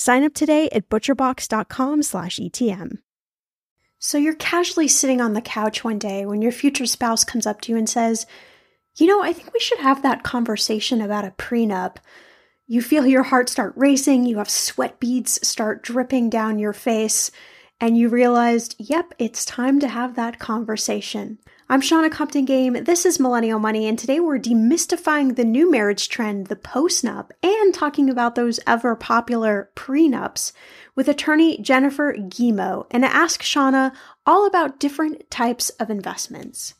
Sign up today at butcherbox.com/etm. So you're casually sitting on the couch one day when your future spouse comes up to you and says, "You know, I think we should have that conversation about a prenup." You feel your heart start racing, you have sweat beads start dripping down your face, and you realized, "Yep, it's time to have that conversation." I'm Shannah Compton Game. This is Millennial Money, and today we're demystifying the new marriage trend, the postnup, and talking about those ever popular prenups with attorney Jennifer Guimond, and I ask Shannah all about different types of investments.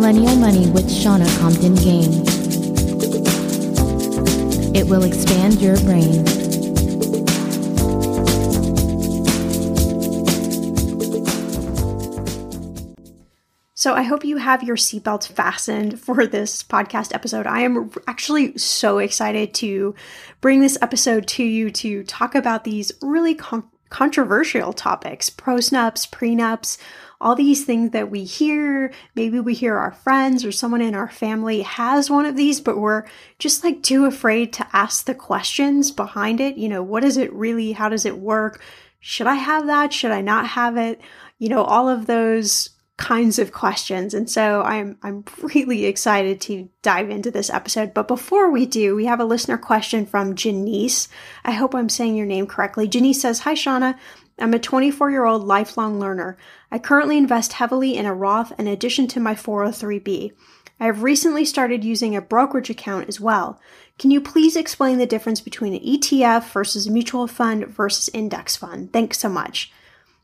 Millennial Money with Shannah Compton Game. It will expand your brain. So, I hope you have your seatbelts fastened for this podcast episode. I am actually so excited to bring this episode to you to talk about these really con- controversial topics postnups, prenups, all these things that we hear. Maybe we hear our friends or someone in our family has one of these, but we're just like too afraid to ask the questions behind it. You know, what is it really? How does it work? Should I have that? Should I not have it? You know, all of those kinds of questions. And so I'm I'm really excited to dive into this episode. But before we do, we have a listener question from Janice. I hope I'm saying your name correctly. Janice says, "Hi Shannah, I'm a 24 year old lifelong learner. I currently invest heavily in a Roth in addition to my 403b. I have recently started using a brokerage account as well. Can you please explain the difference between an ETF versus a mutual fund versus index fund? Thanks so much.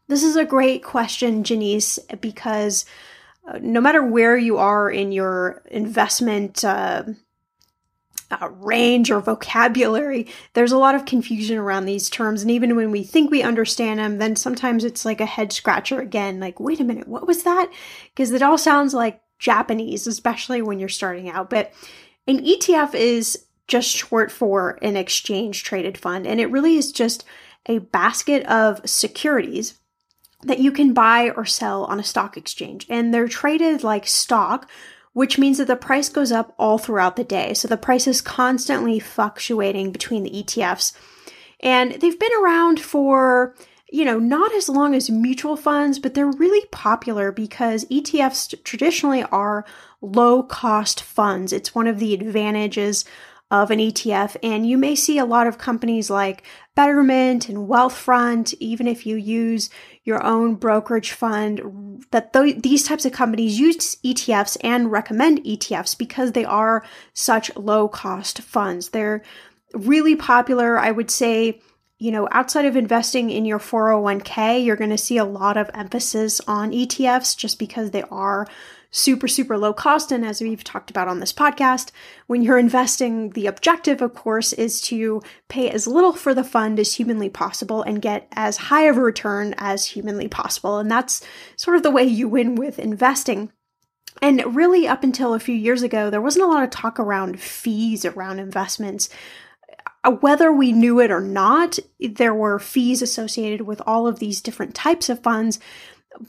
This is a great question, Janice, because uh, no matter where you are in your investment uh, uh, range or vocabulary, there's a lot of confusion around these terms. And even when we think we understand them, then sometimes it's like a head scratcher again. Like, wait a minute, what was that? Because it all sounds like Japanese, especially when you're starting out. But an ETF is just short for an exchange traded fund, and it really is just a basket of securities that you can buy or sell on a stock exchange. And they're traded like stock, which means that the price goes up all throughout the day. So the price is constantly fluctuating between the ETFs. And they've been around for, you know, not as long as mutual funds, but they're really popular because ETFs traditionally are low cost funds. It's one of the advantages of an ETF. And you may see a lot of companies like Betterment and Wealthfront, even if you use your own brokerage fund, that th- these types of companies use ETFs and recommend ETFs because they are such low cost funds. They're really popular. I would say, you know, outside of investing in your 401k, you're going to see a lot of emphasis on ETFs just because they are super, super low cost. And as we've talked about on this podcast, when you're investing, the objective, of course, is to pay as little for the fund as humanly possible and get as high of a return as humanly possible. And that's sort of the way you win with investing. And really, up until a few years ago, there wasn't a lot of talk around fees around investments uh, whether we knew it or not, there were fees associated with all of these different types of funds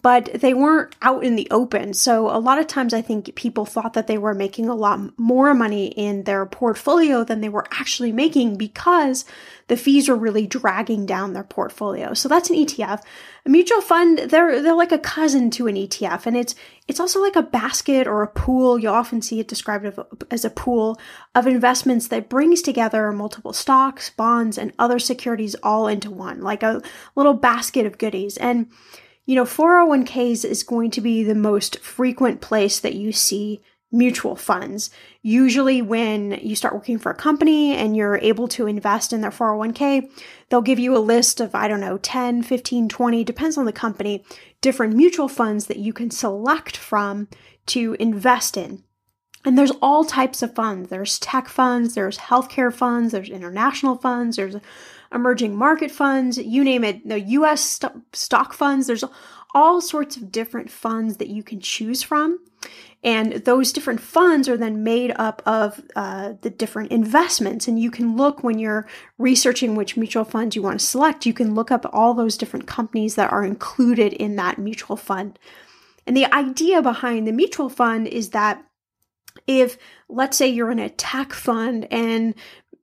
but they weren't out in the open. So a lot of times I think people thought that they were making a lot more money in their portfolio than they were actually making because the fees were really dragging down their portfolio. So that's an ETF. A mutual fund, they're they're like a cousin to an ETF and it's it's also like a basket or a pool. You'll often see it described as a pool of investments that brings together multiple stocks, bonds, and other securities all into one, like a little basket of goodies. And you know, 401ks is going to be the most frequent place that you see mutual funds. Usually, when you start working for a company and you're able to invest in their 401k, they'll give you a list of, I don't know, 10, 15, 20, depends on the company, different mutual funds that you can select from to invest in. And there's all types of funds. There's tech funds, there's healthcare funds, there's international funds, there's emerging market funds, you name it, the US st- stock funds, there's all sorts of different funds that you can choose from. And those different funds are then made up of uh, the different investments. And you can look when you're researching which mutual funds you want to select, you can look up all those different companies that are included in that mutual fund. And the idea behind the mutual fund is that if, let's say, you're in a tech fund and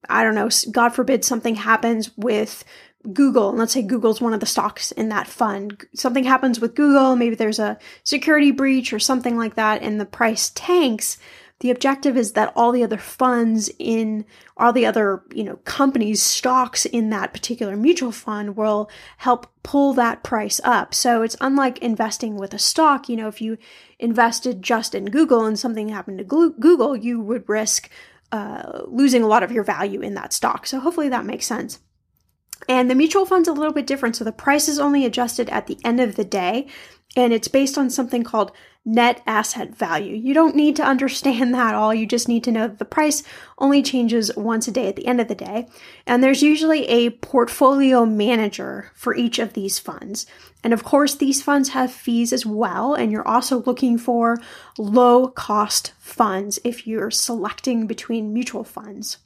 I don't know, God forbid something happens with Google, and let's say Google's one of the stocks in that fund. Something happens with Google, maybe there's a security breach or something like that, and the price tanks. The objective is that all the other funds in all the other, you know, companies' stocks in that particular mutual fund will help pull that price up. So it's unlike investing with a stock. You know, if you invested just in Google and something happened to Google, you would risk uh, losing a lot of your value in that stock. So hopefully that makes sense. And the mutual fund's a little bit different. So the price is only adjusted at the end of the day, and it's based on something called net asset value. You don't need to understand that all. You just need to know that the price only changes once a day at the end of the day. And there's usually a portfolio manager for each of these funds. And of course, these funds have fees as well. And you're also looking for low cost funds if you're selecting between mutual funds.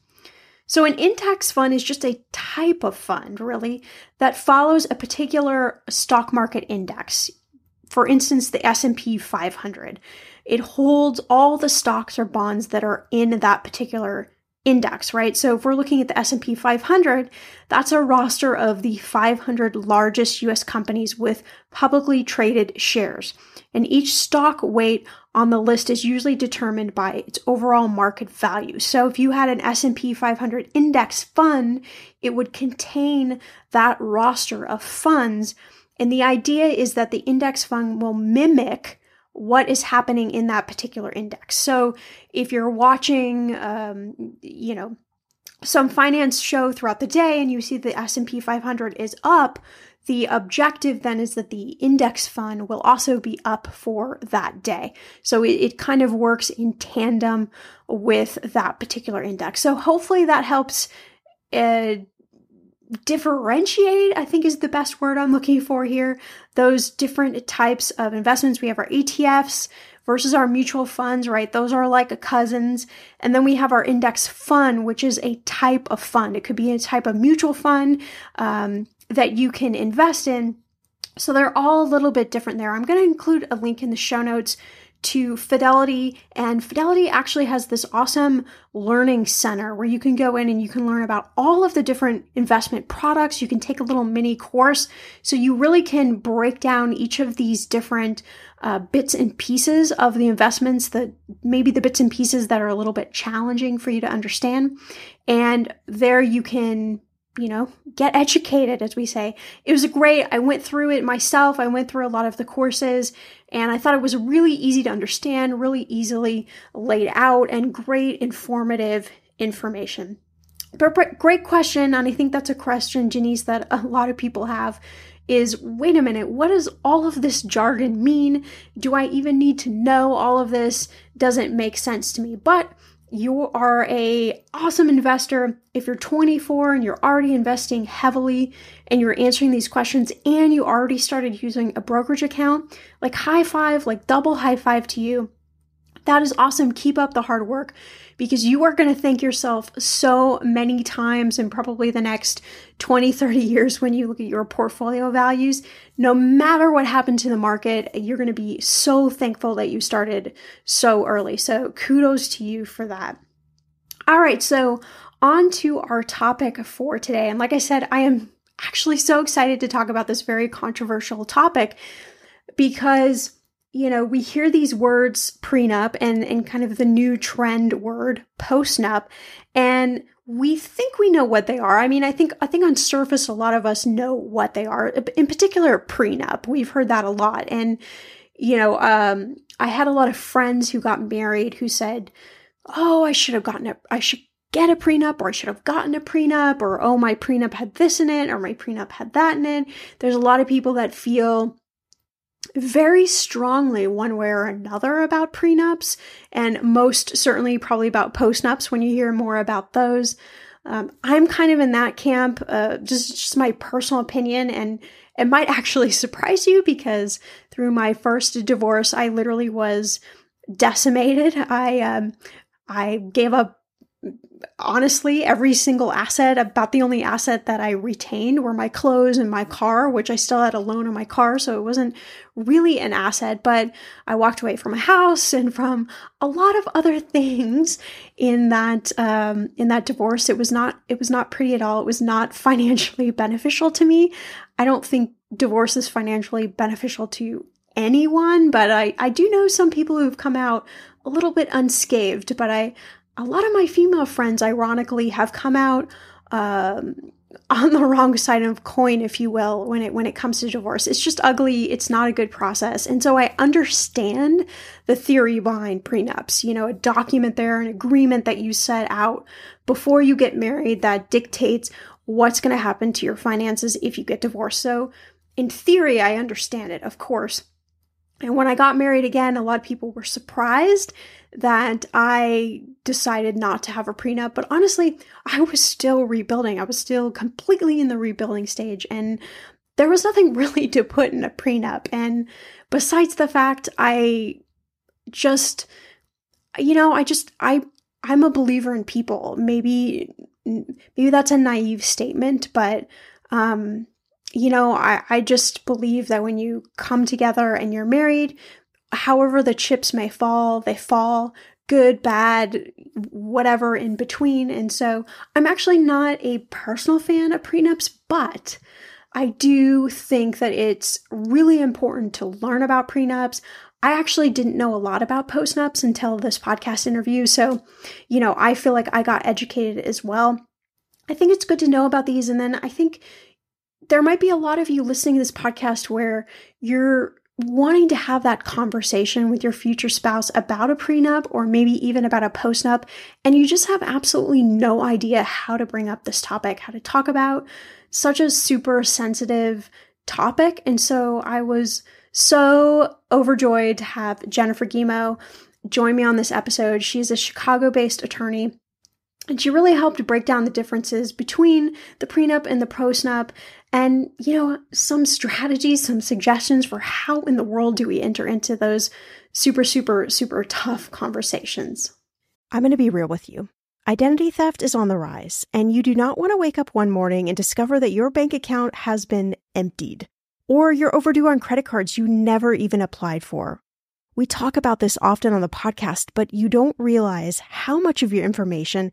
So an index fund is just a type of fund, really, that follows a particular stock market index for instance, the S&P 500. It holds all the stocks or bonds that are in that particular index, right? So if we're looking at the S&P 500, that's a roster of the 500 largest US companies with publicly traded shares. And each stock weight on the list is usually determined by its overall market value. So if you had an S&P 500 index fund, it would contain that roster of funds and the idea is that the index fund will mimic what is happening in that particular index. So if you're watching, um, you know, some finance show throughout the day and you see the S&P 500 is up, the objective then is that the index fund will also be up for that day. So it, it kind of works in tandem with that particular index. So hopefully that helps uh, differentiate, I think is the best word I'm looking for here. Those different types of investments. We have our ETFs versus our mutual funds, right? Those are like cousins. And then we have our index fund, which is a type of fund. It could be a type of mutual fund um, that you can invest in. So they're all a little bit different there. I'm going to include a link in the show notes to Fidelity. And Fidelity actually has this awesome learning center where you can go in and you can learn about all of the different investment products. You can take a little mini course. So you really can break down each of these different uh, bits and pieces of the investments that maybe the bits and pieces that are a little bit challenging for you to understand. And there you can you know, get educated, as we say. It was great. I went through it myself. I went through a lot of the courses and I thought it was really easy to understand, really easily laid out, and great informative information. But great question, and I think that's a question, Janice, that a lot of people have is wait a minute, what does all of this jargon mean? Do I even need to know all of this? Doesn't make sense to me. But you are a awesome investor. If you're 24 and you're already investing heavily and you're answering these questions and you already started using a brokerage account like high five like double high five to you that is awesome keep up the hard work because you are going to thank yourself so many times in probably the next 20, 30 years when you look at your portfolio values. No matter what happened to the market, you're going to be so thankful that you started so early. So kudos to you for that. All right, so on to our topic for today. And like I said, I am actually so excited to talk about this very controversial topic because you know, we hear these words prenup and, and kind of the new trend word postnup, and we think we know what they are. I mean, I think I think on surface a lot of us know what they are. In particular, prenup. We've heard that a lot. And you know, um, I had a lot of friends who got married who said, "Oh, I should have gotten a I should get a prenup or I should have gotten a prenup or oh, my prenup had this in it or my prenup had that in it." There's a lot of people that feel very strongly one way or another about prenups, and most certainly probably about postnups when you hear more about those. Um, I'm kind of in that camp, uh, just, just my personal opinion, and it might actually surprise you because through my first divorce, I literally was decimated. I um, I gave up honestly, every single asset, about the only asset that I retained were my clothes and my car, which I still had a loan on my car. So it wasn't really an asset, but I walked away from a house and from a lot of other things in that, um, in that divorce. It was not, it was not pretty at all. It was not financially beneficial to me. I don't think divorce is financially beneficial to anyone, but I, I do know some people who've come out a little bit unscathed, but I, a lot of my female friends, ironically, have come out um, on the wrong side of coin, if you will, when it when it comes to divorce. It's just ugly. It's not a good process, and so I understand the theory behind prenups. You know, a document there, an agreement that you set out before you get married that dictates what's going to happen to your finances if you get divorced. So, in theory, I understand it, of course. And when I got married again, a lot of people were surprised that I decided not to have a prenup. But honestly, I was still rebuilding. I was still completely in the rebuilding stage. And there was nothing really to put in a prenup. And besides the fact, I just, you know, I just, I, I'm a believer in people. Maybe, maybe that's a naive statement, but, um, you know, I, I just believe that when you come together and you're married, however the chips may fall, they fall good, bad, whatever in between. And so I'm actually not a personal fan of prenups, but I do think that it's really important to learn about prenups. I actually didn't know a lot about postnups until this podcast interview. So, you know, I feel like I got educated as well. I think it's good to know about these. And then I think there might be a lot of you listening to this podcast where you're wanting to have that conversation with your future spouse about a prenup or maybe even about a postnup, and you just have absolutely no idea how to bring up this topic, how to talk about such a super sensitive topic. And so I was so overjoyed to have Jennifer Guimond join me on this episode. She's a Chicago based attorney. And she really helped break down the differences between the prenup and the postnup and, you know, some strategies, some suggestions for how in the world do we enter into those super, super, super tough conversations. I'm going to be real with you. Identity theft is on the rise, and you do not want to wake up one morning and discover that your bank account has been emptied, or you're overdue on credit cards you never even applied for. We talk about this often on the podcast, but you don't realize how much of your information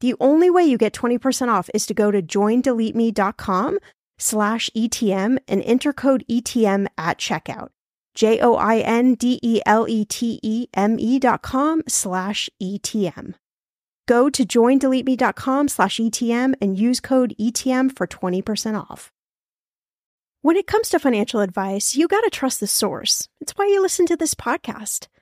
The only way you get 20% off is to go to joindeleteme.com slash ETM and enter code ETM at checkout. J O I N D E L E T E M E dot com slash ETM. Go to joindeleteme.com slash ETM and use code ETM for 20% off. When it comes to financial advice, you got to trust the source. It's why you listen to this podcast.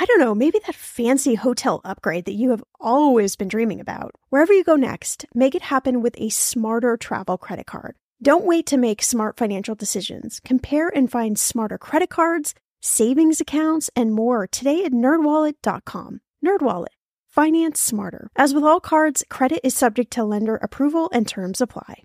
I don't know, maybe that fancy hotel upgrade that you have always been dreaming about. Wherever you go next, make it happen with a smarter travel credit card. Don't wait to make smart financial decisions. Compare and find smarter credit cards, savings accounts, and more today at nerdwallet.com. Nerdwallet Finance smarter. As with all cards, credit is subject to lender approval and terms apply.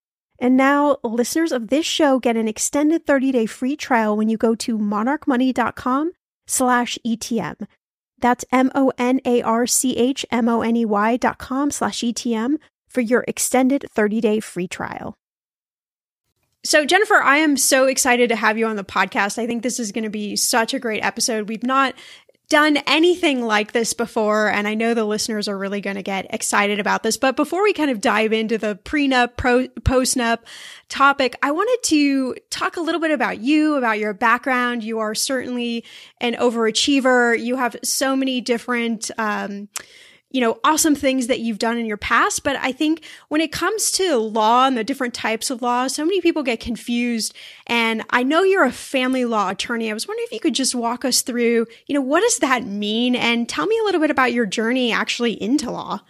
And now listeners of this show get an extended 30-day free trial when you go to monarchmoney.com slash ETM. That's M-O-N-A-R-C-H-M-O-N-E-Y dot com slash ETM for your extended 30-day free trial. So, Jennifer, I am so excited to have you on the podcast. I think this is going to be such a great episode. We've not done anything like this before, and I know the listeners are really going to get excited about this. But before we kind of dive into the prenup, pro, postnup topic, I wanted to talk a little bit about you, about your background. You are certainly an overachiever. You have so many different, um, you know, awesome things that you've done in your past. But I think when it comes to law and the different types of law, so many people get confused. And I know you're a family law attorney. I was wondering if you could just walk us through, you know, what does that mean? And tell me a little bit about your journey actually into law.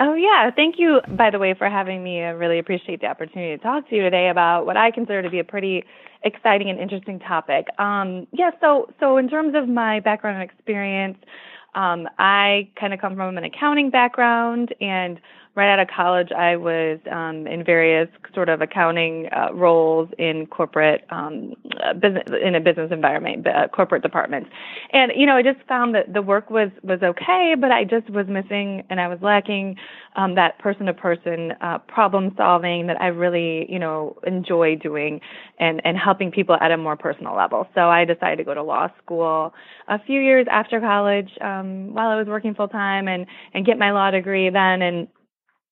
Oh, yeah. Thank you, by the way, for having me. I really appreciate the opportunity to talk to you today about what I consider to be a pretty exciting and interesting topic. Um, yeah, so, so in terms of my background and experience, um, I kind of come from an accounting background, and right out of college, I was um, in various sort of accounting uh, roles in corporate um, uh, business in a business environment, uh, corporate departments. And you know, I just found that the work was was okay, but I just was missing, and I was lacking um, that person to person uh problem solving that I really you know enjoy doing, and and helping people at a more personal level. So I decided to go to law school a few years after college, um, while I was working full time, and and get my law degree then and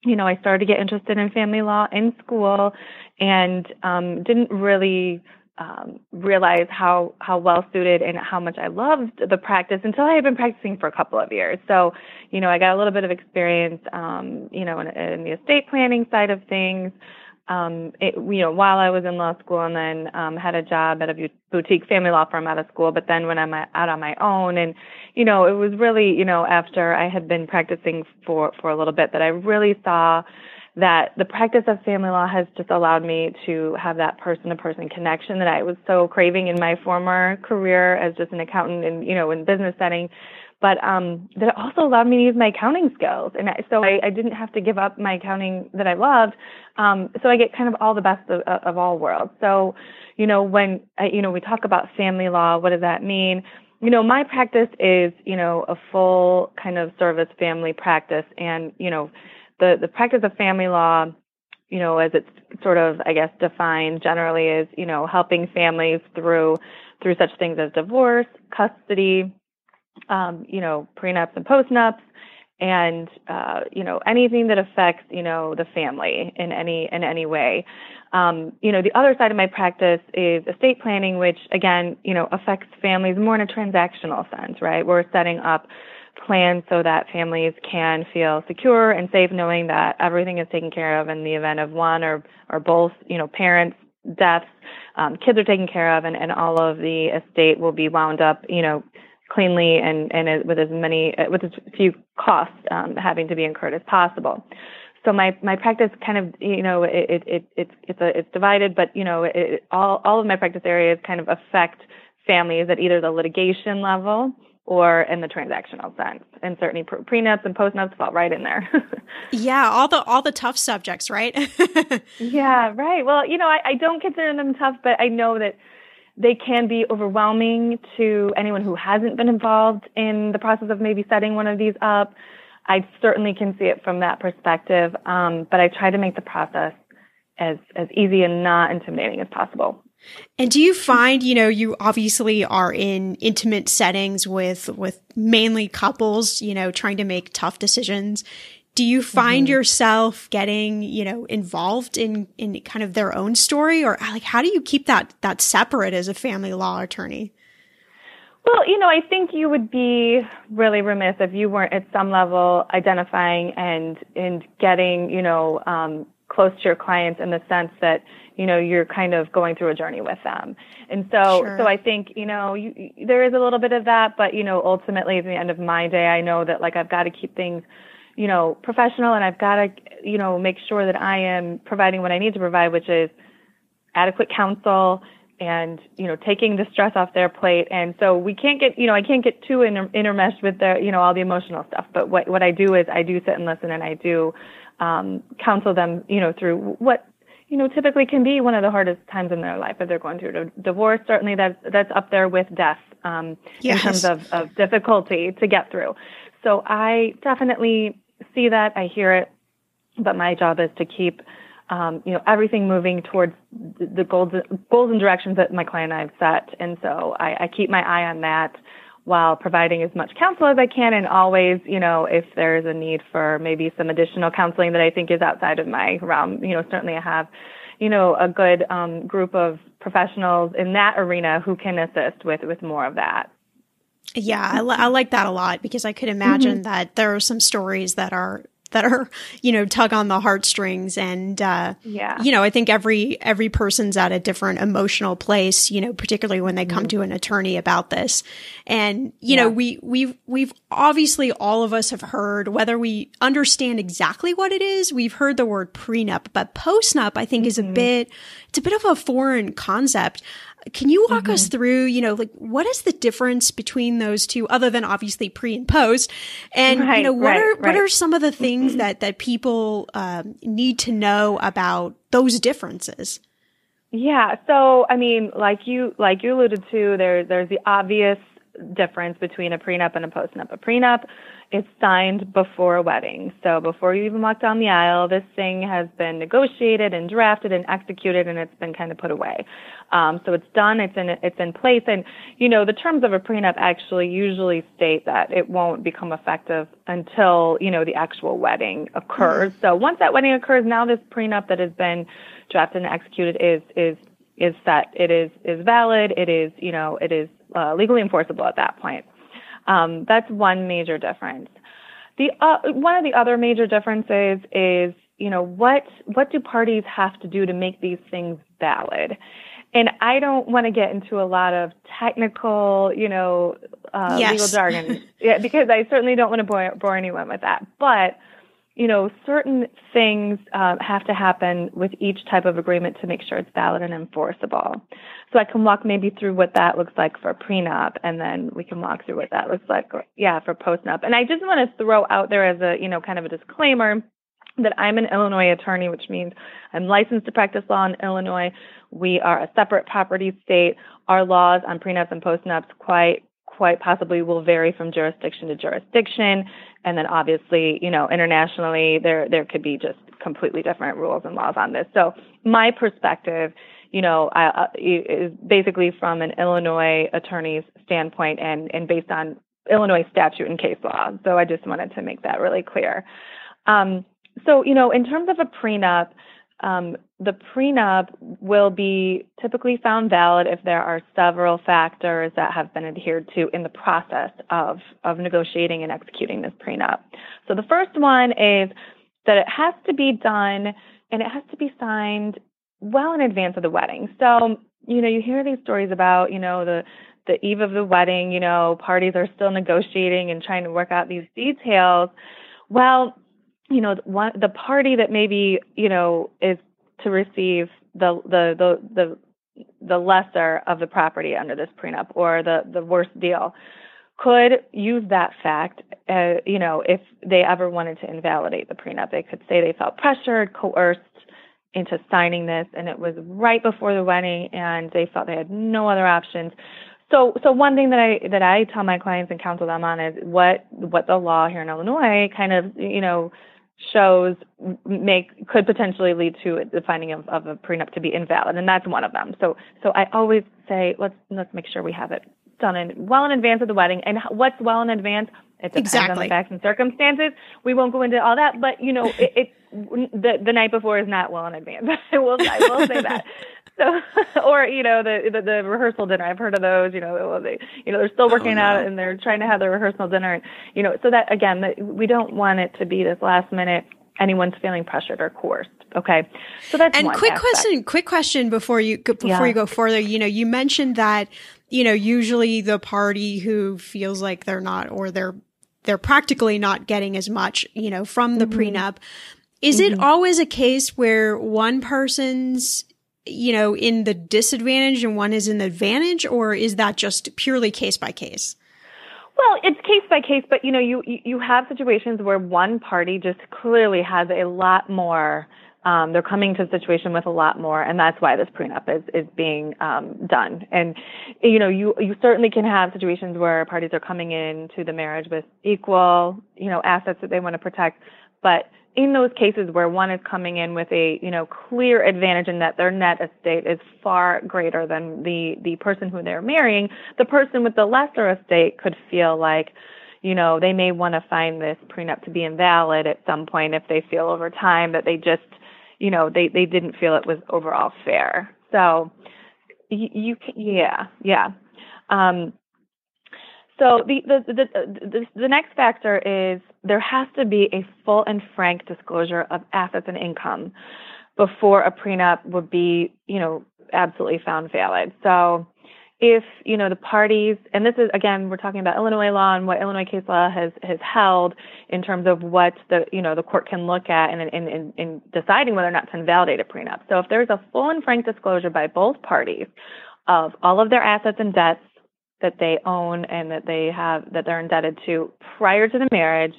you know, I started to get interested in family law in school and um, didn't really um, realize how, how well suited and how much I loved the practice until I had been practicing for a couple of years. So, you know, I got a little bit of experience, um, you know, in, in the estate planning side of things, um, it, you know, while I was in law school and then um, had a job at a boutique family law firm out of school. But then when I'm out on my own, and you know, it was really, you know, after I had been practicing for for a little bit that I really saw that the practice of family law has just allowed me to have that person to person connection that I was so craving in my former career as just an accountant and you know in business setting but um, that also allowed me to use my accounting skills. And I, so I, I, didn't have to give up my accounting that I loved. Um, so I get kind of all the best of, of all worlds. So, you know, when, uh, you know, we talk about family law, what does that mean? You know, my practice is, you know, a full kind of service family practice. And, you know, the, the practice of family law, you know, as it's sort of, I guess, defined generally is, you know, helping families through, through such things as divorce, custody, um, you know, prenups and postnups, and uh, you know anything that affects you know the family in any in any way. Um, you know, the other side of my practice is estate planning, which again, you know, affects families more in a transactional sense, right? We're setting up plans so that families can feel secure and safe knowing that everything is taken care of in the event of one or or both, you know, parents deaths, um, kids are taken care of, and, and all of the estate will be wound up, you know, cleanly and, and with as many, with as few costs um, having to be incurred as possible. so my my practice kind of you know it, it, it it's it's a it's divided, but you know it, all all of my practice areas kind of affect families at either the litigation level or in the transactional sense. And certainly prenups and postnups fall right in there. yeah, all the all the tough subjects, right? yeah, right. Well, you know, I, I don't consider them tough, but I know that they can be overwhelming to anyone who hasn't been involved in the process of maybe setting one of these up. I certainly can see it from that perspective, um, but I try to make the process as as easy and not intimidating as possible. And do you find, you know, you obviously are in intimate settings with with mainly couples, you know, trying to make tough decisions. Do you find mm-hmm. yourself getting, you know, involved in in kind of their own story or like how do you keep that that separate as a family law attorney? Well, you know, I think you would be really remiss if you weren't at some level identifying and and getting, you know, um, close to your clients in the sense that you know you're kind of going through a journey with them and so sure. so i think you know you, there is a little bit of that but you know ultimately at the end of my day i know that like i've got to keep things you know professional and i've got to you know make sure that i am providing what i need to provide which is adequate counsel and you know taking the stress off their plate and so we can't get you know i can't get too inter- intermeshed with the you know all the emotional stuff but what what i do is i do sit and listen and i do um, counsel them, you know, through what you know typically can be one of the hardest times in their life if they're going through a divorce. Certainly, that's that's up there with death um, yes. in terms of, of difficulty to get through. So I definitely see that. I hear it, but my job is to keep. Um, you know everything moving towards the goals, goals and directions that my client and I have set, and so I, I keep my eye on that while providing as much counsel as I can and always, you know, if there's a need for maybe some additional counseling that I think is outside of my realm, you know, certainly I have, you know, a good um, group of professionals in that arena who can assist with with more of that. Yeah, I, I like that a lot because I could imagine mm-hmm. that there are some stories that are that are you know tug on the heartstrings and uh, yeah you know i think every every person's at a different emotional place you know particularly when they come mm-hmm. to an attorney about this and you yeah. know we we've we've obviously all of us have heard whether we understand exactly what it is we've heard the word prenup but postnup i think mm-hmm. is a mm-hmm. bit it's a bit of a foreign concept can you walk mm-hmm. us through, you know, like what is the difference between those two other than obviously pre and post? And right, you know, what right, are right. what are some of the things that that people um, need to know about those differences? Yeah, so I mean, like you like you alluded to, there there's the obvious difference between a prenup and a postnup. A prenup it's signed before a wedding. So before you even walk down the aisle, this thing has been negotiated and drafted and executed, and it's been kind of put away. Um, so it's done. It's in it's in place, and you know the terms of a prenup actually usually state that it won't become effective until you know the actual wedding occurs. Mm-hmm. So once that wedding occurs, now this prenup that has been drafted and executed is is is set. It is is valid. It is you know it is uh, legally enforceable at that point. Um, that's one major difference. The uh, one of the other major differences is, you know, what what do parties have to do to make these things valid? And I don't want to get into a lot of technical, you know, uh, yes. legal jargon, yeah, because I certainly don't want to bore, bore anyone with that. But you know, certain things uh, have to happen with each type of agreement to make sure it's valid and enforceable. So I can walk maybe through what that looks like for prenup, and then we can walk through what that looks like, yeah, for postnup. And I just want to throw out there as a, you know, kind of a disclaimer that I'm an Illinois attorney, which means I'm licensed to practice law in Illinois. We are a separate property state. Our laws on prenups and postnups quite quite possibly will vary from jurisdiction to jurisdiction. And then obviously, you know, internationally, there, there could be just completely different rules and laws on this. So my perspective, you know, is basically from an Illinois attorney's standpoint and, and based on Illinois statute and case law. So I just wanted to make that really clear. Um, so, you know, in terms of a prenup, um, the prenup will be typically found valid if there are several factors that have been adhered to in the process of, of negotiating and executing this prenup. So the first one is that it has to be done and it has to be signed well in advance of the wedding. So, you know, you hear these stories about, you know, the the eve of the wedding, you know, parties are still negotiating and trying to work out these details. Well, you know, one the party that maybe you know is to receive the the the the the lesser of the property under this prenup or the the worst deal. Could use that fact uh, you know if they ever wanted to invalidate the prenup. They could say they felt pressured coerced into signing this and it was right before the wedding and they felt they had no other options. So so one thing that i that i tell my clients and counsel them on is what what the law here in illinois kind of you know shows make could potentially lead to the finding of, of a prenup to be invalid, and that's one of them. So so I always say let's let's make sure we have it done in well in advance of the wedding. And what's well in advance? It depends exactly. on the facts and circumstances. We won't go into all that, but you know, it, it the the night before is not well in advance. I will I will say that. So, or you know, the, the, the rehearsal dinner. I've heard of those. You know, they you know they're still working oh, no. out and they're trying to have the rehearsal dinner. And, you know, so that again, the, we don't want it to be this last minute. Anyone's feeling pressured or coerced. Okay, so that's and quick aspect. question. Quick question before you before yeah. you go further. You know, you mentioned that you know usually the party who feels like they're not or they're they're practically not getting as much you know from the mm-hmm. prenup. Is mm-hmm. it always a case where one person's you know, in the disadvantage and one is in the advantage, or is that just purely case by case? Well, it's case by case, but you know, you you have situations where one party just clearly has a lot more. Um, they're coming to the situation with a lot more, and that's why this prenup is is being um, done. And you know, you you certainly can have situations where parties are coming into the marriage with equal, you know, assets that they want to protect, but in those cases where one is coming in with a you know clear advantage in that their net estate is far greater than the the person who they're marrying the person with the lesser estate could feel like you know they may want to find this prenup to be invalid at some point if they feel over time that they just you know they they didn't feel it was overall fair. So you, you can, yeah yeah. Um so the, the, the, the, the next factor is there has to be a full and frank disclosure of assets and income before a prenup would be, you know, absolutely found valid. So if, you know, the parties, and this is, again, we're talking about Illinois law and what Illinois case law has, has held in terms of what the, you know, the court can look at in, in, in, in deciding whether or not to invalidate a prenup. So if there's a full and frank disclosure by both parties of all of their assets and debts that they own and that they have that they're indebted to prior to the marriage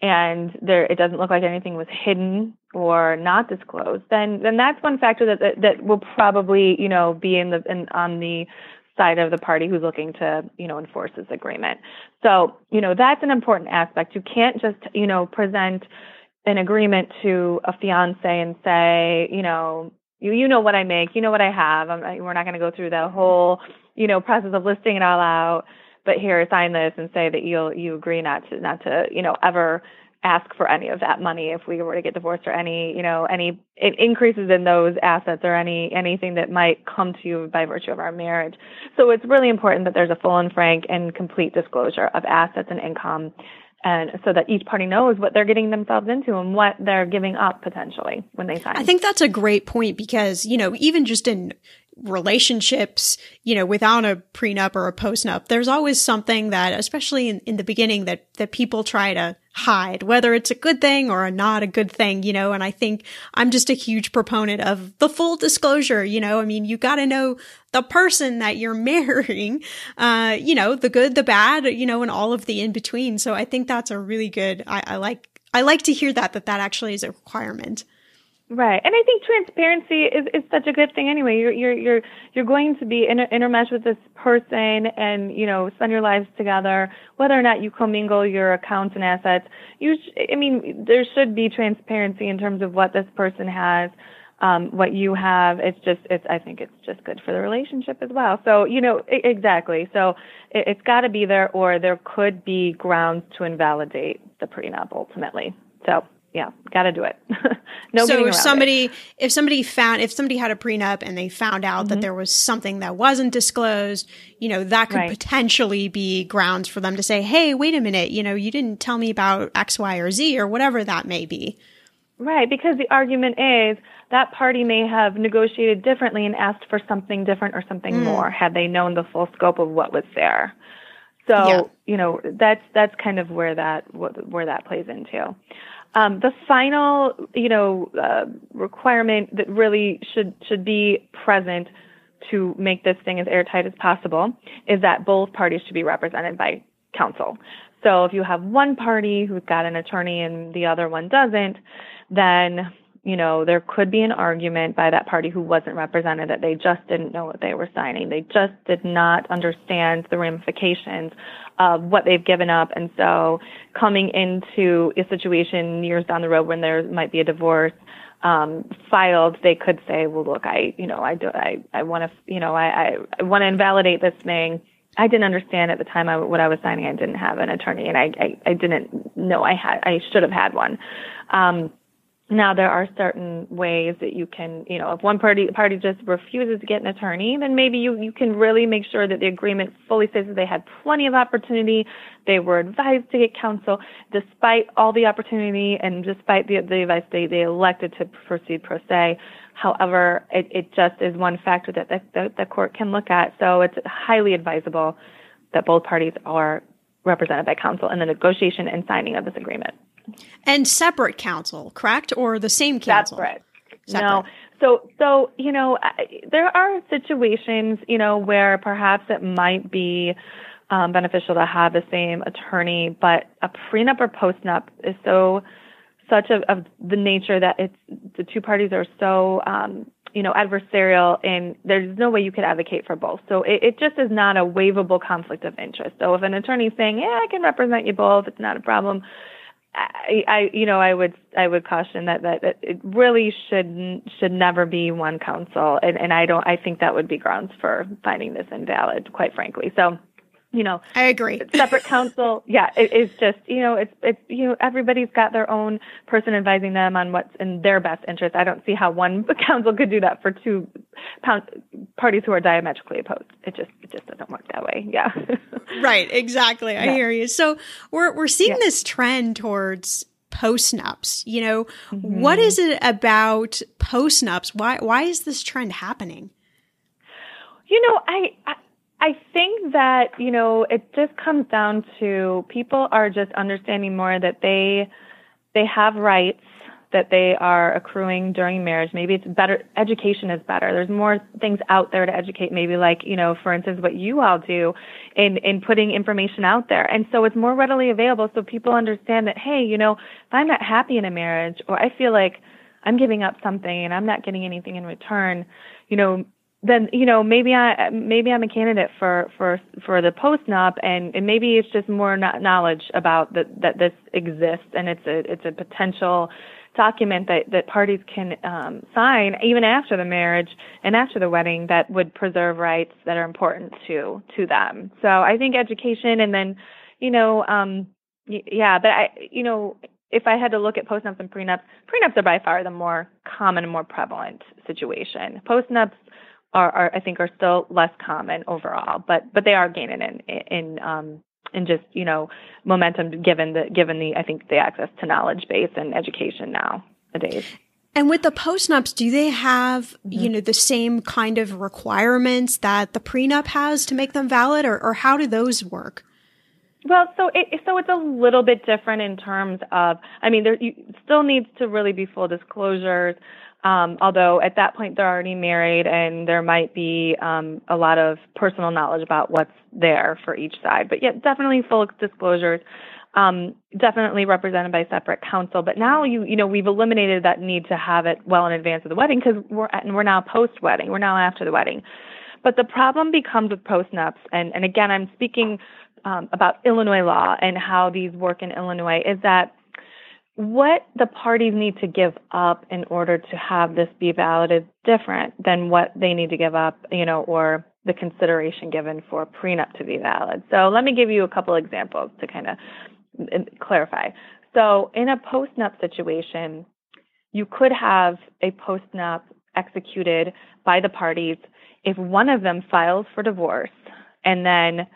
and there it doesn't look like anything was hidden or not disclosed then then that's one factor that that, that will probably you know be in the in, on the side of the party who's looking to you know enforce this agreement. So you know that's an important aspect. You can't just you know present an agreement to a fiance and say you know you you know what I make, you know what I have. I'm, we're not going to go through the whole you know, process of listing it all out. But here, sign this and say that you'll you agree not to not to you know ever ask for any of that money if we were to get divorced or any you know any increases in those assets or any anything that might come to you by virtue of our marriage. So it's really important that there's a full and frank and complete disclosure of assets and income and so that each party knows what they're getting themselves into and what they're giving up potentially when they sign. I think that's a great point because, you know, even just in relationships, you know, without a prenup or a postnup, there's always something that, especially in, in the beginning, that, that people try to hide, whether it's a good thing or a not a good thing, you know, and I think I'm just a huge proponent of the full disclosure, you know, I mean, you got to know the person that you're marrying, uh, you know, the good, the bad, you know, and all of the in between. So I think that's a really good, I, I like, I like to hear that, that that actually is a requirement. Right, and I think transparency is, is such a good thing anyway. You're you're you're you're going to be inter- intermeshed with this person, and you know spend your lives together. Whether or not you commingle your accounts and assets, you sh- I mean there should be transparency in terms of what this person has, um, what you have. It's just it's I think it's just good for the relationship as well. So you know I- exactly. So it, it's got to be there, or there could be grounds to invalidate the prenup ultimately. So yeah, got to do it. no. So if somebody, it. if somebody found, if somebody had a prenup and they found out mm-hmm. that there was something that wasn't disclosed, you know, that could right. potentially be grounds for them to say, "Hey, wait a minute, you know, you didn't tell me about X, Y, or Z, or whatever that may be." Right, because the argument is that party may have negotiated differently and asked for something different or something mm. more had they known the full scope of what was there. So, yeah. you know, that's that's kind of where that where that plays into. Um, the final, you know, uh, requirement that really should should be present to make this thing as airtight as possible is that both parties should be represented by counsel. So if you have one party who's got an attorney and the other one doesn't, then you know, there could be an argument by that party who wasn't represented that they just didn't know what they were signing. They just did not understand the ramifications of what they've given up. And so coming into a situation years down the road when there might be a divorce, um, filed, they could say, well, look, I, you know, I do, I, I want to, you know, I, I, want to invalidate this thing. I didn't understand at the time I, what I was signing. I didn't have an attorney and I, I, I didn't know I had, I should have had one. Um, now there are certain ways that you can, you know, if one party party just refuses to get an attorney, then maybe you, you can really make sure that the agreement fully says that they had plenty of opportunity, they were advised to get counsel, despite all the opportunity and despite the, the advice they, they elected to proceed pro se. However, it, it just is one factor that the, the, the court can look at. So it's highly advisable that both parties are represented by counsel in the negotiation and signing of this agreement. And separate counsel, correct? Or the same counsel? Separate. separate. No. So, so, you know, there are situations, you know, where perhaps it might be um, beneficial to have the same attorney, but a prenup or postnup is so, such of, of the nature that it's, the two parties are so, um, you know, adversarial and there's no way you could advocate for both. So it, it just is not a waivable conflict of interest. So if an attorney is saying, yeah, I can represent you both, it's not a problem, I, I, you know, I would, I would caution that, that, that it really should, should never be one counsel, And, and I don't, I think that would be grounds for finding this invalid, quite frankly. So, you know, I agree. Separate counsel, yeah, it, it's just you know, it's it's you know, everybody's got their own person advising them on what's in their best interest. I don't see how one counsel could do that for two parties who are diametrically opposed. It just it just doesn't work that way. Yeah. right. Exactly. I yeah. hear you. So we're we're seeing yeah. this trend towards postnups. You know, mm-hmm. what is it about postnups? Why why is this trend happening? You know, I, I I think that, you know, it just comes down to people are just understanding more that they they have rights that they are accruing during marriage. Maybe it's better education is better. There's more things out there to educate, maybe like, you know, for instance, what you all do in, in putting information out there. And so it's more readily available so people understand that, hey, you know, if I'm not happy in a marriage or I feel like I'm giving up something and I'm not getting anything in return, you know, then you know maybe I maybe I'm a candidate for for for the postnup, and, and maybe it's just more knowledge about that that this exists, and it's a it's a potential document that that parties can um, sign even after the marriage and after the wedding that would preserve rights that are important to to them. So I think education, and then you know um, yeah, but I you know if I had to look at postnups and prenups, prenups are by far the more common and more prevalent situation. Postnups are, are I think are still less common overall, but but they are gaining in in um, in just you know momentum given the given the I think the access to knowledge base and education now nowadays. And with the postnups, do they have, mm-hmm. you know, the same kind of requirements that the prenup has to make them valid or, or how do those work? Well, so it, so it's a little bit different in terms of, I mean, there you, still needs to really be full disclosures. Um, although at that point they're already married and there might be um, a lot of personal knowledge about what's there for each side. But yeah, definitely full disclosures. Um, definitely represented by separate counsel. But now you you know we've eliminated that need to have it well in advance of the wedding because we're and we're now post wedding. We're now after the wedding. But the problem becomes with postnups, and and again I'm speaking um, about Illinois law and how these work in Illinois is that what the parties need to give up in order to have this be valid is different than what they need to give up, you know, or the consideration given for a prenup to be valid. So let me give you a couple examples to kind of clarify. So in a postnup situation, you could have a postnup executed by the parties if one of them files for divorce and then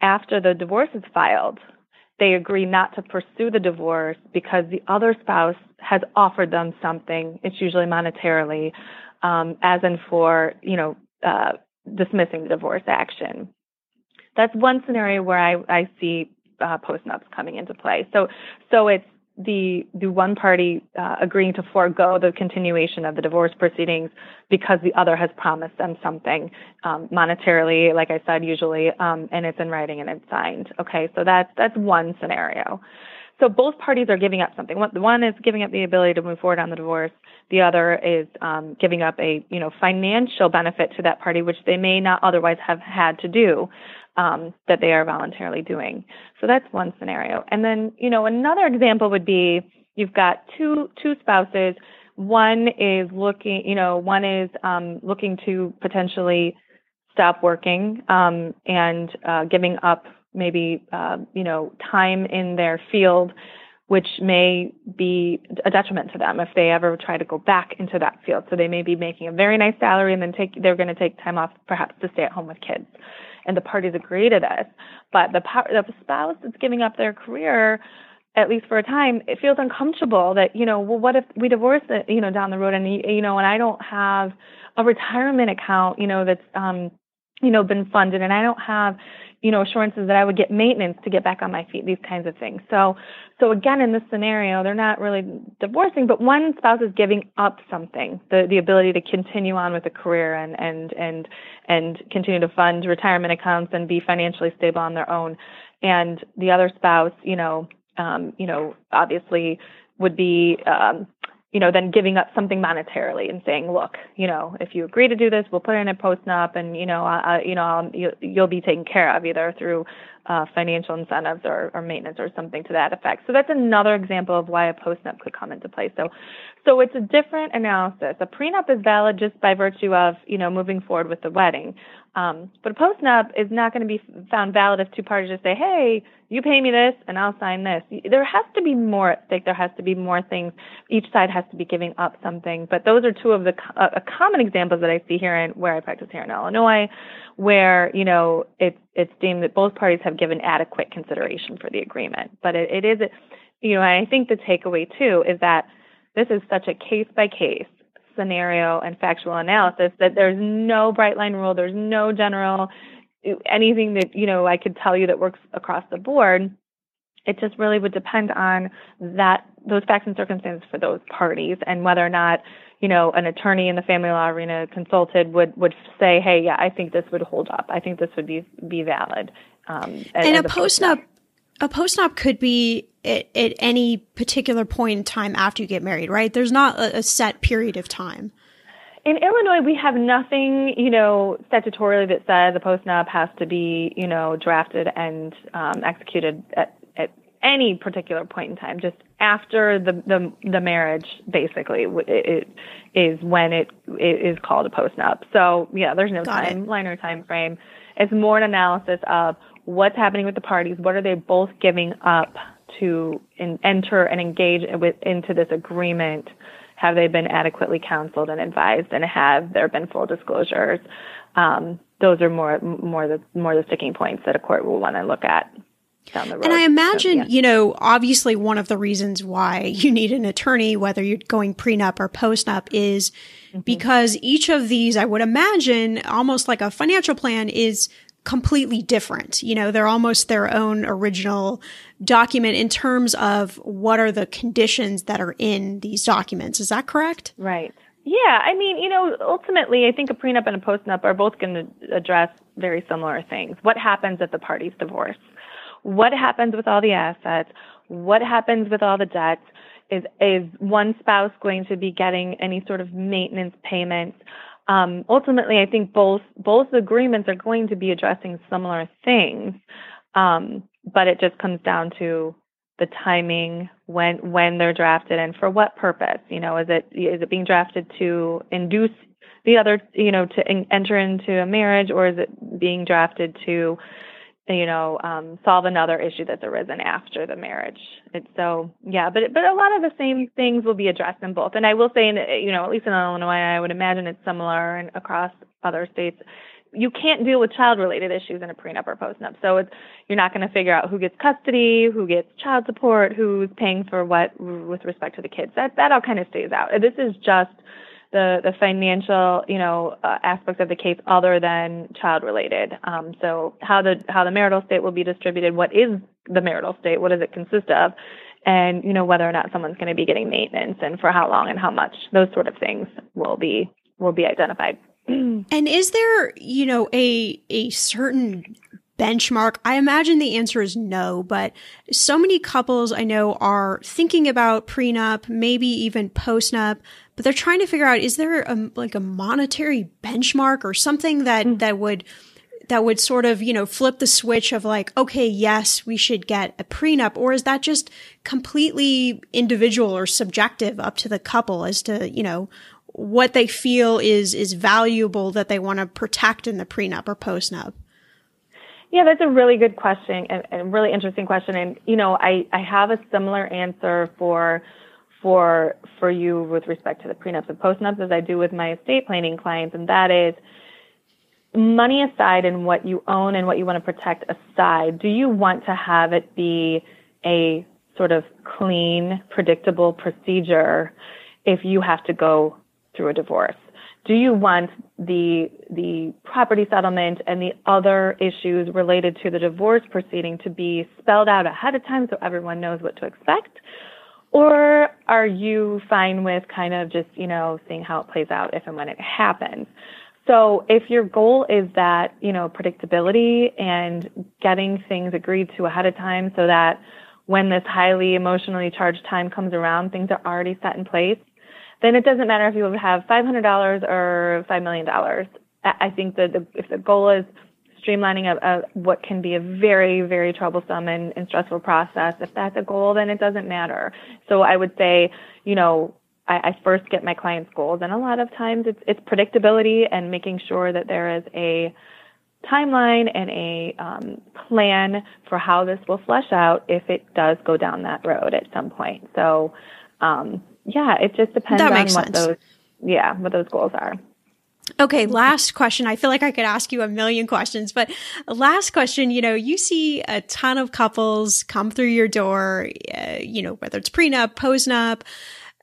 after the divorce is filed, they agree not to pursue the divorce because the other spouse has offered them something. It's usually monetarily, um, as in for you know uh, dismissing the divorce action. That's one scenario where I, I see uh, postnups coming into play. So so it's the the one party uh, agreeing to forego the continuation of the divorce proceedings because the other has promised them something um, monetarily, like I said, usually, um, and it's in writing and it's signed. Okay, so that's that's one scenario. So both parties are giving up something. One is giving up the ability to move forward on the divorce. The other is um, giving up a you know financial benefit to that party, which they may not otherwise have had to do um, that they are voluntarily doing. So that's one scenario. And then, you know, another example would be you've got two two spouses. One is looking, you know, one is um, looking to potentially stop working um, and uh, giving up maybe uh, you know time in their field which may be a detriment to them if they ever try to go back into that field. So they may be making a very nice salary and then take they're going to take time off perhaps to stay at home with kids and the parties agree to this. But the, the spouse that's giving up their career, at least for a time, it feels uncomfortable that, you know, well, what if we divorce you know, down the road and, you know, and I don't have a retirement account, you know, that's, um, you know, been funded and I don't have, you know, assurances that I would get maintenance to get back on my feet, these kinds of things. So, so again, in this scenario, they're not really divorcing, but one spouse is giving up something, the, the ability to continue on with a career and, and, and, and continue to fund retirement accounts and be financially stable on their own. And the other spouse, you know, um, you know, obviously would be, um, you know, then giving up something monetarily and saying, look, you know, if you agree to do this, we'll put in a post-nup and, you know, uh, you know, I'll, you, you'll be taken care of either through uh, financial incentives or, or maintenance or something to that effect. So that's another example of why a post-nup could come into play. So, so it's a different analysis. A prenup is valid just by virtue of, you know, moving forward with the wedding. Um, but a post-nup is not going to be found valid if two parties just say, hey, you pay me this and I'll sign this. There has to be more at stake. There has to be more things. Each side has to be giving up something. But those are two of the uh, common examples that I see here in where I practice here in Illinois, where, you know, it's, it's deemed that both parties have given adequate consideration for the agreement. But it, it is, you know, I think the takeaway too is that this is such a case by case scenario and factual analysis that there's no bright line rule, there's no general anything that you know I could tell you that works across the board. It just really would depend on that those facts and circumstances for those parties and whether or not you know an attorney in the family law arena consulted would would say, hey, yeah, I think this would hold up. I think this would be be valid. Um, and a post nup a post nup could be at, at, any particular point in time after you get married, right? There's not a, a, set period of time. In Illinois, we have nothing, you know, statutorily that says a post nup has to be, you know, drafted and um, executed at, at any particular point in time. Just after the the, the marriage, basically, it, it is when it, it is called a post nup. So yeah, there's no Got timeline or time frame. It's more an analysis of what's happening with the parties, what are they both giving up to in, enter and engage with, into this agreement? Have they been adequately counseled and advised, and have there been full disclosures? Um, those are more more the more the sticking points that a court will want to look at. Down the road. And I imagine, so, yeah. you know, obviously one of the reasons why you need an attorney, whether you're going prenup or postnup, is mm-hmm. because each of these, I would imagine, almost like a financial plan, is completely different. You know, they're almost their own original document in terms of what are the conditions that are in these documents. Is that correct? Right. Yeah, I mean, you know, ultimately, I think a prenup and a postnup are both going to address very similar things. What happens at the parties' divorce? What happens with all the assets? What happens with all the debts? Is is one spouse going to be getting any sort of maintenance payments? Um, ultimately, I think both both agreements are going to be addressing similar things, um, but it just comes down to the timing when when they're drafted and for what purpose. You know, is it is it being drafted to induce the other, you know, to in, enter into a marriage, or is it being drafted to you know, um, solve another issue that's arisen after the marriage. It's so yeah, but but a lot of the same things will be addressed in both. And I will say, in, you know, at least in Illinois, I would imagine it's similar and across other states. You can't deal with child-related issues in a prenup or postnup. So it's you're not going to figure out who gets custody, who gets child support, who's paying for what with respect to the kids. That that all kind of stays out. This is just the the financial you know uh, aspects of the case other than child related. Um, so how the how the marital estate will be distributed, what is the marital estate, what does it consist of, and you know whether or not someone's going to be getting maintenance and for how long and how much those sort of things will be will be identified and is there you know a a certain benchmark i imagine the answer is no but so many couples i know are thinking about prenup maybe even postnup but they're trying to figure out is there a like a monetary benchmark or something that mm-hmm. that would that would sort of, you know, flip the switch of like, okay, yes, we should get a prenup? Or is that just completely individual or subjective up to the couple as to, you know, what they feel is, is valuable that they want to protect in the prenup or postnup? Yeah, that's a really good question and, a really interesting question. And, you know, I, I have a similar answer for, for, for you with respect to the prenups and postnups as I do with my estate planning clients. And that is, money aside and what you own and what you want to protect aside, do you want to have it be a sort of clean, predictable procedure if you have to go through a divorce? Do you want the the property settlement and the other issues related to the divorce proceeding to be spelled out ahead of time so everyone knows what to expect? Or are you fine with kind of just, you know, seeing how it plays out if and when it happens? So if your goal is that, you know, predictability and getting things agreed to ahead of time so that when this highly emotionally charged time comes around, things are already set in place, then it doesn't matter if you have $500 or $5 million. I think that the, if the goal is streamlining a, a, what can be a very, very troublesome and, and stressful process, if that's a goal, then it doesn't matter. So I would say, you know, I, I first get my clients' goals, and a lot of times it's it's predictability and making sure that there is a timeline and a um, plan for how this will flesh out if it does go down that road at some point. So, um, yeah, it just depends on what sense. those yeah what those goals are. Okay, last question. I feel like I could ask you a million questions, but last question, you know, you see a ton of couples come through your door, uh, you know, whether it's prenup, postnup,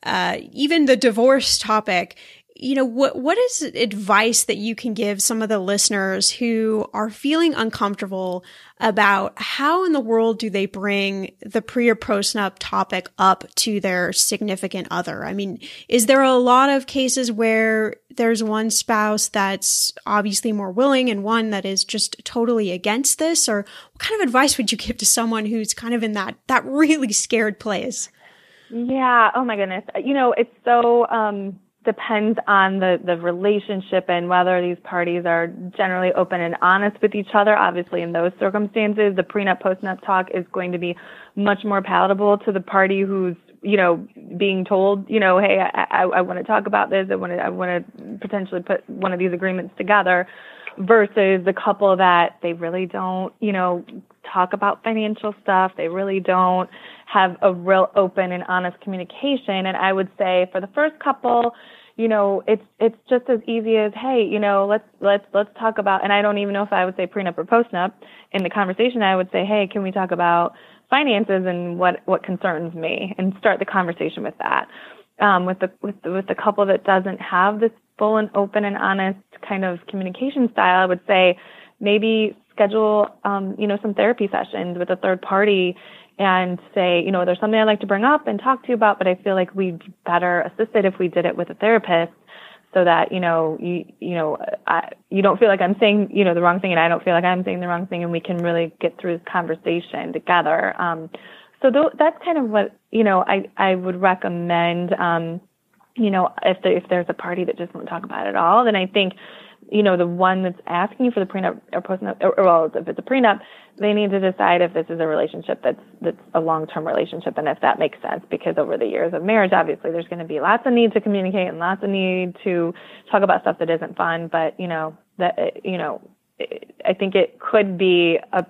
uh, even the divorce topic, you know, what, what is advice that you can give some of the listeners who are feeling uncomfortable about how in the world do they bring the pre or post nup topic up to their significant other? I mean, is there a lot of cases where there's one spouse that's obviously more willing and one that is just totally against this? Or what kind of advice would you give to someone who's kind of in that, that really scared place? Yeah. Oh my goodness. You know, it's so um, depends on the the relationship and whether these parties are generally open and honest with each other. Obviously, in those circumstances, the prenup postnup talk is going to be much more palatable to the party who's you know being told you know hey I, I, I want to talk about this I want to I want to potentially put one of these agreements together versus the couple that they really don't you know talk about financial stuff they really don't have a real open and honest communication. And I would say for the first couple, you know, it's it's just as easy as, hey, you know, let's let's let's talk about. And I don't even know if I would say prenup or postnup in the conversation. I would say, hey, can we talk about finances and what what concerns me, and start the conversation with that. Um, with the with the, with the couple that doesn't have this full and open and honest kind of communication style, I would say maybe schedule um, you know some therapy sessions with a third party and say, you know, there's something I'd like to bring up and talk to you about, but I feel like we'd better assist it if we did it with a therapist so that, you know, you, you know, I, you don't feel like I'm saying, you know, the wrong thing and I don't feel like I'm saying the wrong thing and we can really get through this conversation together. Um, so th- that's kind of what, you know, I, I would recommend, um, you know, if, the, if there's a party that just won't talk about it at all, then I think, you know, the one that's asking you for the prenup or postnup, or, or well, if it's a prenup, they need to decide if this is a relationship that's that's a long-term relationship and if that makes sense because over the years of marriage obviously there's going to be lots of need to communicate and lots of need to talk about stuff that isn't fun but you know that you know I think it could be a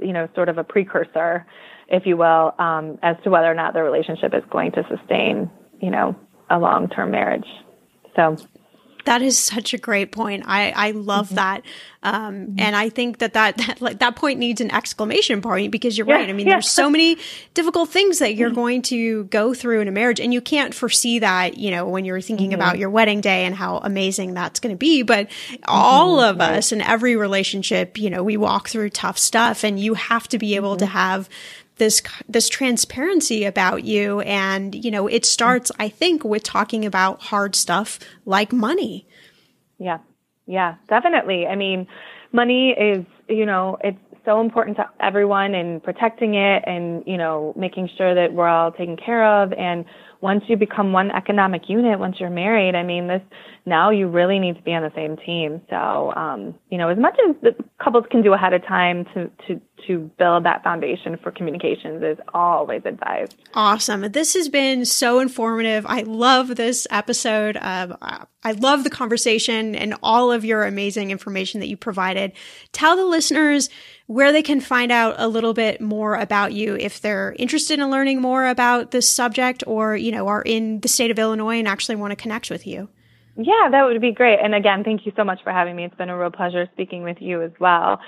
you know sort of a precursor if you will um, as to whether or not the relationship is going to sustain you know a long-term marriage. So that is such a great point. I, I love mm-hmm. that. Um, mm-hmm. and I think that that, that, like, that point needs an exclamation point because you're yeah, right. I mean, yeah. there's so many difficult things that you're mm-hmm. going to go through in a marriage and you can't foresee that, you know, when you're thinking mm-hmm. about your wedding day and how amazing that's going to be. But all mm-hmm. of us in every relationship, you know, we walk through tough stuff and you have to be able to mm-hmm. have this this transparency about you. And you know it starts i think with talking about hard stuff like money. Yeah. Yeah definitely. I mean money is you know it's so important to everyone and protecting it and you know making sure that we're all taken care of. And once you become one economic unit, once you're married, I mean, this now you really need to be on the same team. So, um, you know, as much as the couples can do ahead of time to to to build that foundation for communications is always advised. Awesome. This has been so informative. I love this episode. Um, I love the conversation and all of your amazing information that you provided. Tell the listeners where they can find out a little bit more about you if they're interested in learning more about this subject or, you know, are in the state of Illinois and actually want to connect with you. Yeah, that would be great. And again, thank you so much for having me. It's been a real pleasure speaking with you as well.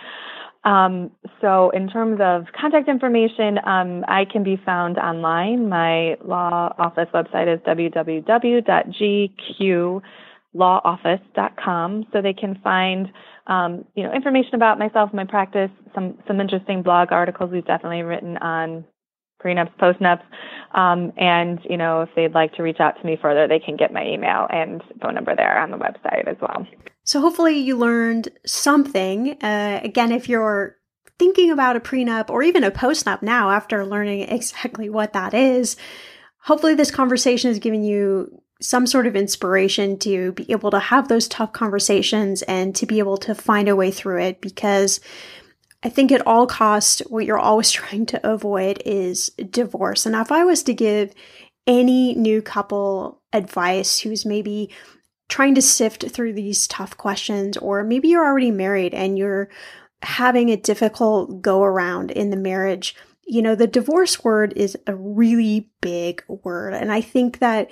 Um, so, in terms of contact information, um, I can be found online. My law office website is www.gqlawoffice.com. So they can find um, you know, information about myself, my practice, some some interesting blog articles we've definitely written on prenups, postnups, um, and you know, if they'd like to reach out to me further, they can get my email and phone number there on the website as well. So hopefully you learned something. Uh, again, if you're thinking about a prenup or even a postnup now after learning exactly what that is, hopefully this conversation has given you some sort of inspiration to be able to have those tough conversations and to be able to find a way through it because I think at all costs, what you're always trying to avoid is divorce. And if I was to give any new couple advice who's maybe trying to sift through these tough questions, or maybe you're already married and you're having a difficult go around in the marriage, you know, the divorce word is a really big word. And I think that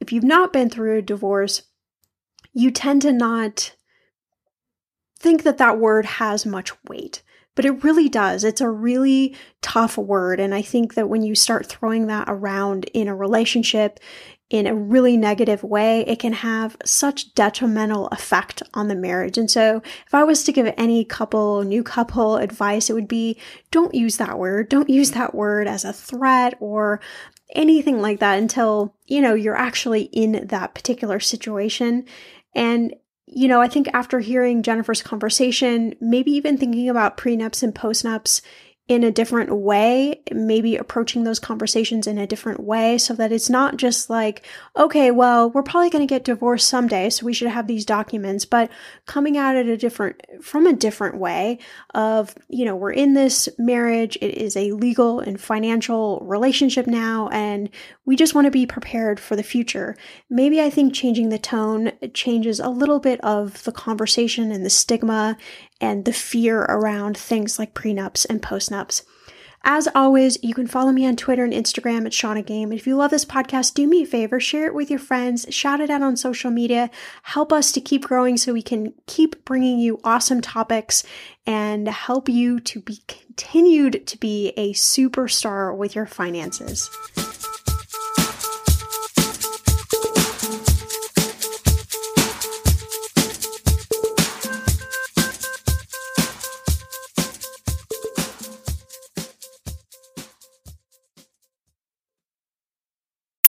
if you've not been through a divorce, you tend to not think that that word has much weight. But it really does. It's a really tough word. And I think that when you start throwing that around in a relationship, in a really negative way, it can have such detrimental effect on the marriage. And so if I was to give any couple, new couple advice, it would be don't use that word. Don't use that word as a threat or anything like that until, you know, you're actually in that particular situation. And, you know, I think after hearing Jennifer's conversation, maybe even thinking about prenups and postnups in a different way, maybe approaching those conversations in a different way so that it's not just like, okay, well, we're probably going to get divorced someday, so we should have these documents, but coming at it a different, from a different way of, you know, we're in this marriage, it is a legal and financial relationship now, and we just want to be prepared for the future. Maybe I think changing the tone changes a little bit of the conversation and the stigma and the fear around things like prenups and postnups. As always, you can follow me on Twitter and Instagram at Shannah Game. If you love this podcast, do me a favor, share it with your friends, shout it out on social media, help us to keep growing so we can keep bringing you awesome topics and help you to be continued to be a superstar with your finances.